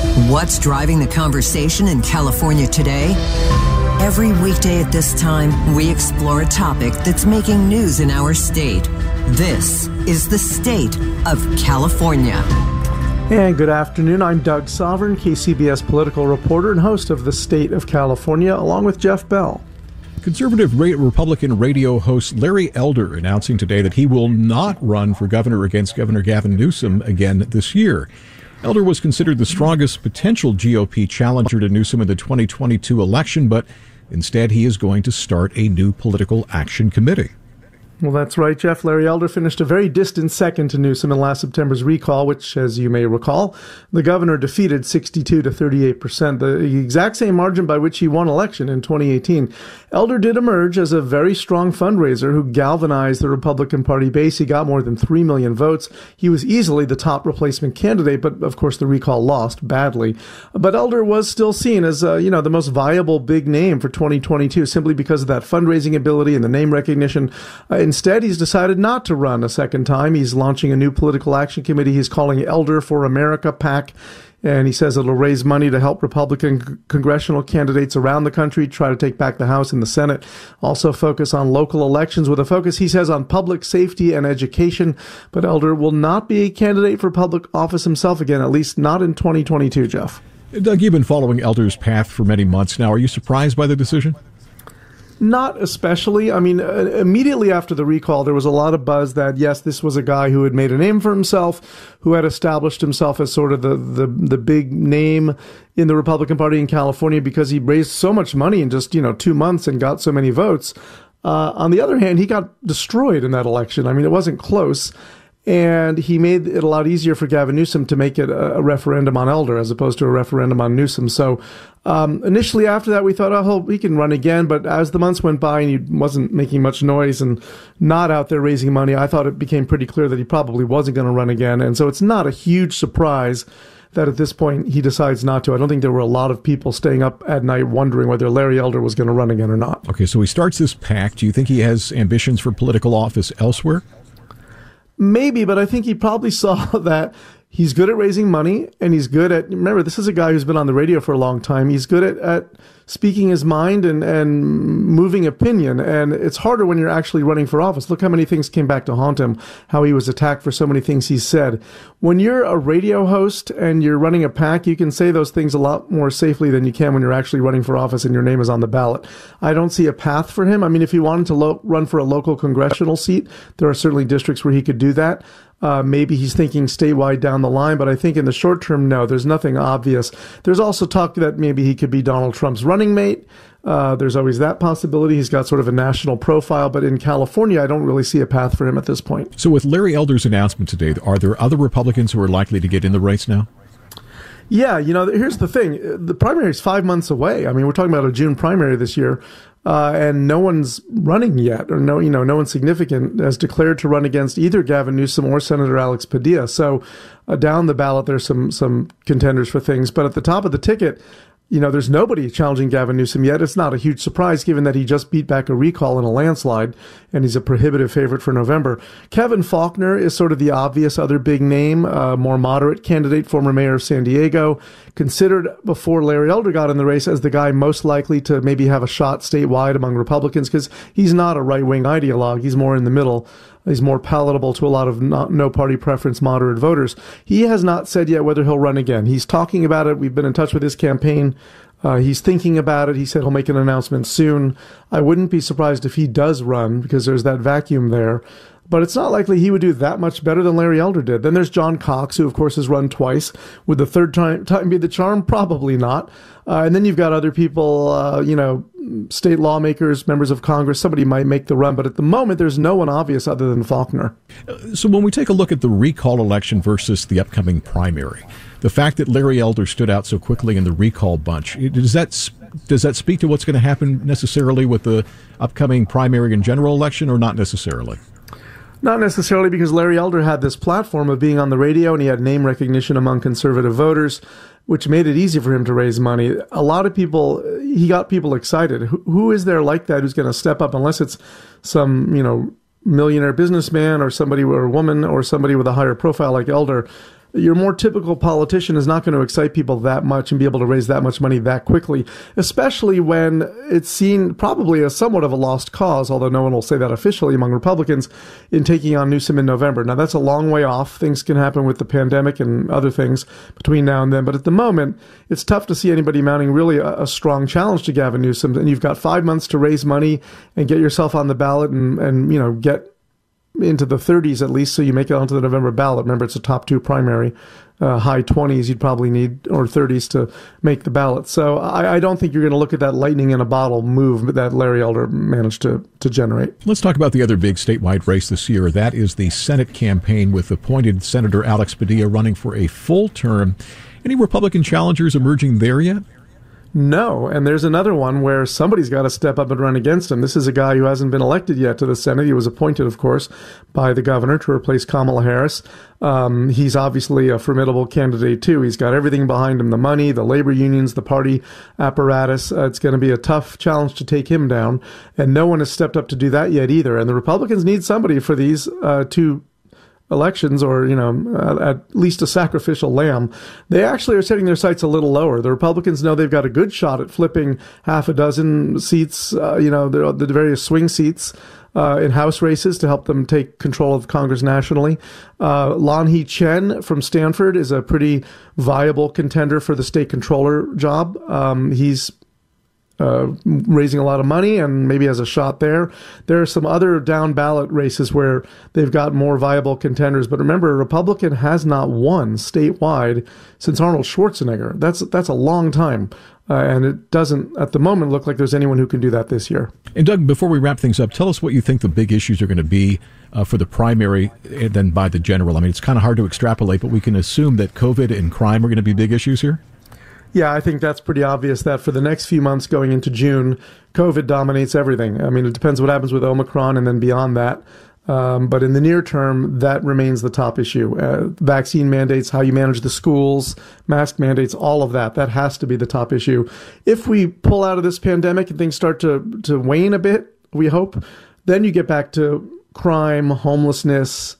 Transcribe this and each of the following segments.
What's driving the conversation in California today? Every weekday at this time, we explore a topic that's making news in our state. This is the state of California. And good afternoon. I'm Doug Sovern, KCBS political reporter and host of the State of California, along with Jeff Bell. Conservative Republican radio host Larry Elder announcing today that he will not run for governor against Governor Gavin Newsom again this year. Elder was considered the strongest potential GOP challenger to Newsom in the 2022 election, but instead he is going to start a new political action committee. Well, that's right, Jeff. Larry Elder finished a very distant second to Newsom in last September's recall, which, as you may recall, the governor defeated 62 to 38 percent, the exact same margin by which he won election in 2018. Elder did emerge as a very strong fundraiser who galvanized the Republican Party base. He got more than 3 million votes. He was easily the top replacement candidate, but of course the recall lost badly. But Elder was still seen as, uh, you know, the most viable big name for 2022 simply because of that fundraising ability and the name recognition. Uh, Instead, he's decided not to run a second time. He's launching a new political action committee he's calling Elder for America PAC. And he says it'll raise money to help Republican congressional candidates around the country try to take back the House and the Senate. Also focus on local elections with a focus, he says, on public safety and education. But Elder will not be a candidate for public office himself again, at least not in 2022, Jeff. Doug, you've been following Elder's path for many months now. Are you surprised by the decision? Not especially. I mean, uh, immediately after the recall, there was a lot of buzz that yes, this was a guy who had made a name for himself, who had established himself as sort of the the, the big name in the Republican Party in California because he raised so much money in just you know two months and got so many votes. Uh, on the other hand, he got destroyed in that election. I mean, it wasn't close and he made it a lot easier for Gavin Newsom to make it a, a referendum on Elder as opposed to a referendum on Newsom. So um, initially, after that, we thought, oh, he can run again. But as the months went by and he wasn't making much noise and not out there raising money, I thought it became pretty clear that he probably wasn't going to run again. And so it's not a huge surprise that at this point he decides not to. I don't think there were a lot of people staying up at night wondering whether Larry Elder was going to run again or not. Okay, so he starts this PAC. Do you think he has ambitions for political office elsewhere? Maybe, but I think he probably saw that he's good at raising money and he's good at remember this is a guy who's been on the radio for a long time. He's good at, at speaking his mind and, and moving opinion. And it's harder when you're actually running for office. Look how many things came back to haunt him how he was attacked for so many things he said. When you're a radio host and you're running a PAC you can say those things a lot more safely than you can when you're actually running for office and your name is on the ballot. I don't see a path for him. I mean if he wanted to lo- run for a local congressional seat there are certainly districts where he could do that. Uh, maybe he's thinking statewide down the line, but I think in the short term, no, there's nothing obvious. There's also talk that maybe he could be Donald Trump's running mate. Uh, there's always that possibility. He's got sort of a national profile, but in California, I don't really see a path for him at this point. So, with Larry Elder's announcement today, are there other Republicans who are likely to get in the race now? Yeah, you know, here's the thing. The primary is five months away. I mean, we're talking about a June primary this year uh, and no one's running yet, or no, you know, no one significant has declared to run against either Gavin Newsom or Senator Alex Padilla. So, uh, down the ballot, there's some some contenders for things, but at the top of the ticket, you know, there's nobody challenging Gavin Newsom yet. It's not a huge surprise given that he just beat back a recall in a landslide and he's a prohibitive favorite for November. Kevin Faulconer is sort of the obvious other big name, a more moderate candidate, former mayor of San Diego, considered before Larry Elder got in the race as the guy most likely to maybe have a shot statewide among Republicans because he's not a right wing ideologue. He's more in the middle. He's more palatable to a lot of not, no party preference moderate voters. He has not said yet whether he'll run again. He's talking about it. We've been in touch with his campaign. Uh, he's thinking about it. He said he'll make an announcement soon. I wouldn't be surprised if he does run because there's that vacuum there. But it's not likely he would do that much better than Larry Elder did. Then there's John Cox, who of course has run twice. Would the third time, time be the charm? Probably not. Uh, and then you've got other people, uh, you know, state lawmakers, members of Congress, somebody might make the run, but at the moment, there's no one obvious other than Faulconer. So when we take a look at the recall election versus the upcoming primary, The fact that Larry Elder stood out so quickly in the recall bunch does that does that speak to what's going to happen necessarily with the upcoming primary and general election, or not necessarily? Not necessarily because Larry Elder had this platform of being on the radio and he had name recognition among conservative voters, which made it easy for him to raise money. A lot of people, he got people excited. who, who is there like that who's going to step up unless it's some, you know, millionaire businessman or somebody or woman or somebody with a higher profile like Elder? Your more typical politician is not going to excite people that much and be able to raise that much money that quickly, especially when it's seen probably as somewhat of a lost cause, although no one will say that officially among Republicans, in taking on Newsom in November. Now, that's a long way off. Things can happen with the pandemic and other things between now and then. But at the moment, it's tough to see anybody mounting really a, a strong challenge to Gavin Newsom. And you've got five months to raise money and get yourself on the ballot and, and you know, get into the 30s at least, so you make it onto the November ballot. Remember, it's a top two primary. Uh, high 20s you'd probably need or 30s to make the ballot. So I, I don't think you're going to look at that lightning in a bottle move that Larry Elder managed to to generate. Let's talk about the other big statewide race this year. That is the Senate campaign with appointed Senator Alex Padilla running for a full term. Any Republican challengers emerging there yet? No, and there's another one where somebody's got to step up and run against him. This is a guy who hasn't been elected yet to the Senate. He was appointed, of course, by the governor to replace Kamala Harris. Um, he's obviously a formidable candidate too. He's got everything behind him: the money, the labor unions, the party apparatus. Uh, it's going to be a tough challenge to take him down, and no one has stepped up to do that yet either. And the Republicans need somebody for these uh, two elections or, you know, at least a sacrificial lamb, they actually are setting their sights a little lower. The Republicans know they've got a good shot at flipping half a dozen seats, uh, you know, the, the various swing seats. Uh, in House races to help them take control of Congress nationally. Uh, Lanhee Chen from Stanford is a pretty viable contender for the state controller job. Um, he's uh, raising a lot of money and maybe has a shot there. There are some other down ballot races where they've got more viable contenders. But remember, a Republican has not won statewide since Arnold Schwarzenegger. That's that's a long time. Uh, and it doesn't, at the moment, look like there's anyone who can do that this year. And Doug, before we wrap things up, tell us what you think the big issues are going to be uh, for the primary and then by the general. I mean, it's kind of hard to extrapolate, but we can assume that COVID and crime are going to be big issues here. Yeah, I think that's pretty obvious that for the next few months going into June, COVID dominates everything. I mean, it depends what happens with Omicron and then beyond that. Um, but in the near term, that remains the top issue. Uh, vaccine mandates, how you manage the schools, mask mandates, all of that. That has to be the top issue. If we pull out of this pandemic and things start to, to wane a bit, we hope, then you get back to crime, homelessness,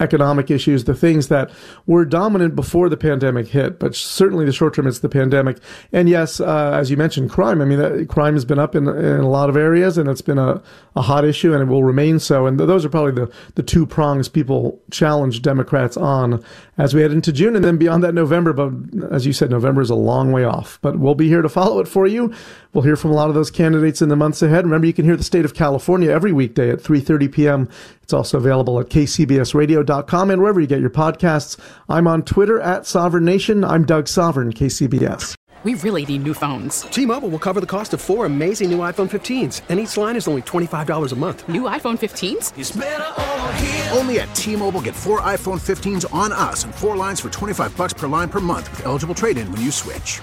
economic issues, the things that were dominant before the pandemic hit, but certainly the short term it's the pandemic. And yes, uh, as you mentioned, crime. I mean, that, crime has been up in, in a lot of areas, and it's been a, a hot issue, and it will remain so. And th- those are probably the, the two prongs people challenge Democrats on as we head into June, and then beyond that, November. But as you said, November is a long way off. But we'll be here to follow it for you. We'll hear from a lot of those candidates in the months ahead. Remember, you can hear the state of California every weekday at 3:30 p.m. It's also available at kcbsradio.com and wherever you get your podcasts. I'm on Twitter at Sovern Nation. I'm Doug Sovern, KCBS. We really need new phones. T-Mobile will cover the cost of four amazing new iPhone 15s, and each line is only $25 a month. New iPhone 15s? Only at T-Mobile get four iPhone 15s on us and four lines for 25 bucks per line per month with eligible trade-in when you switch.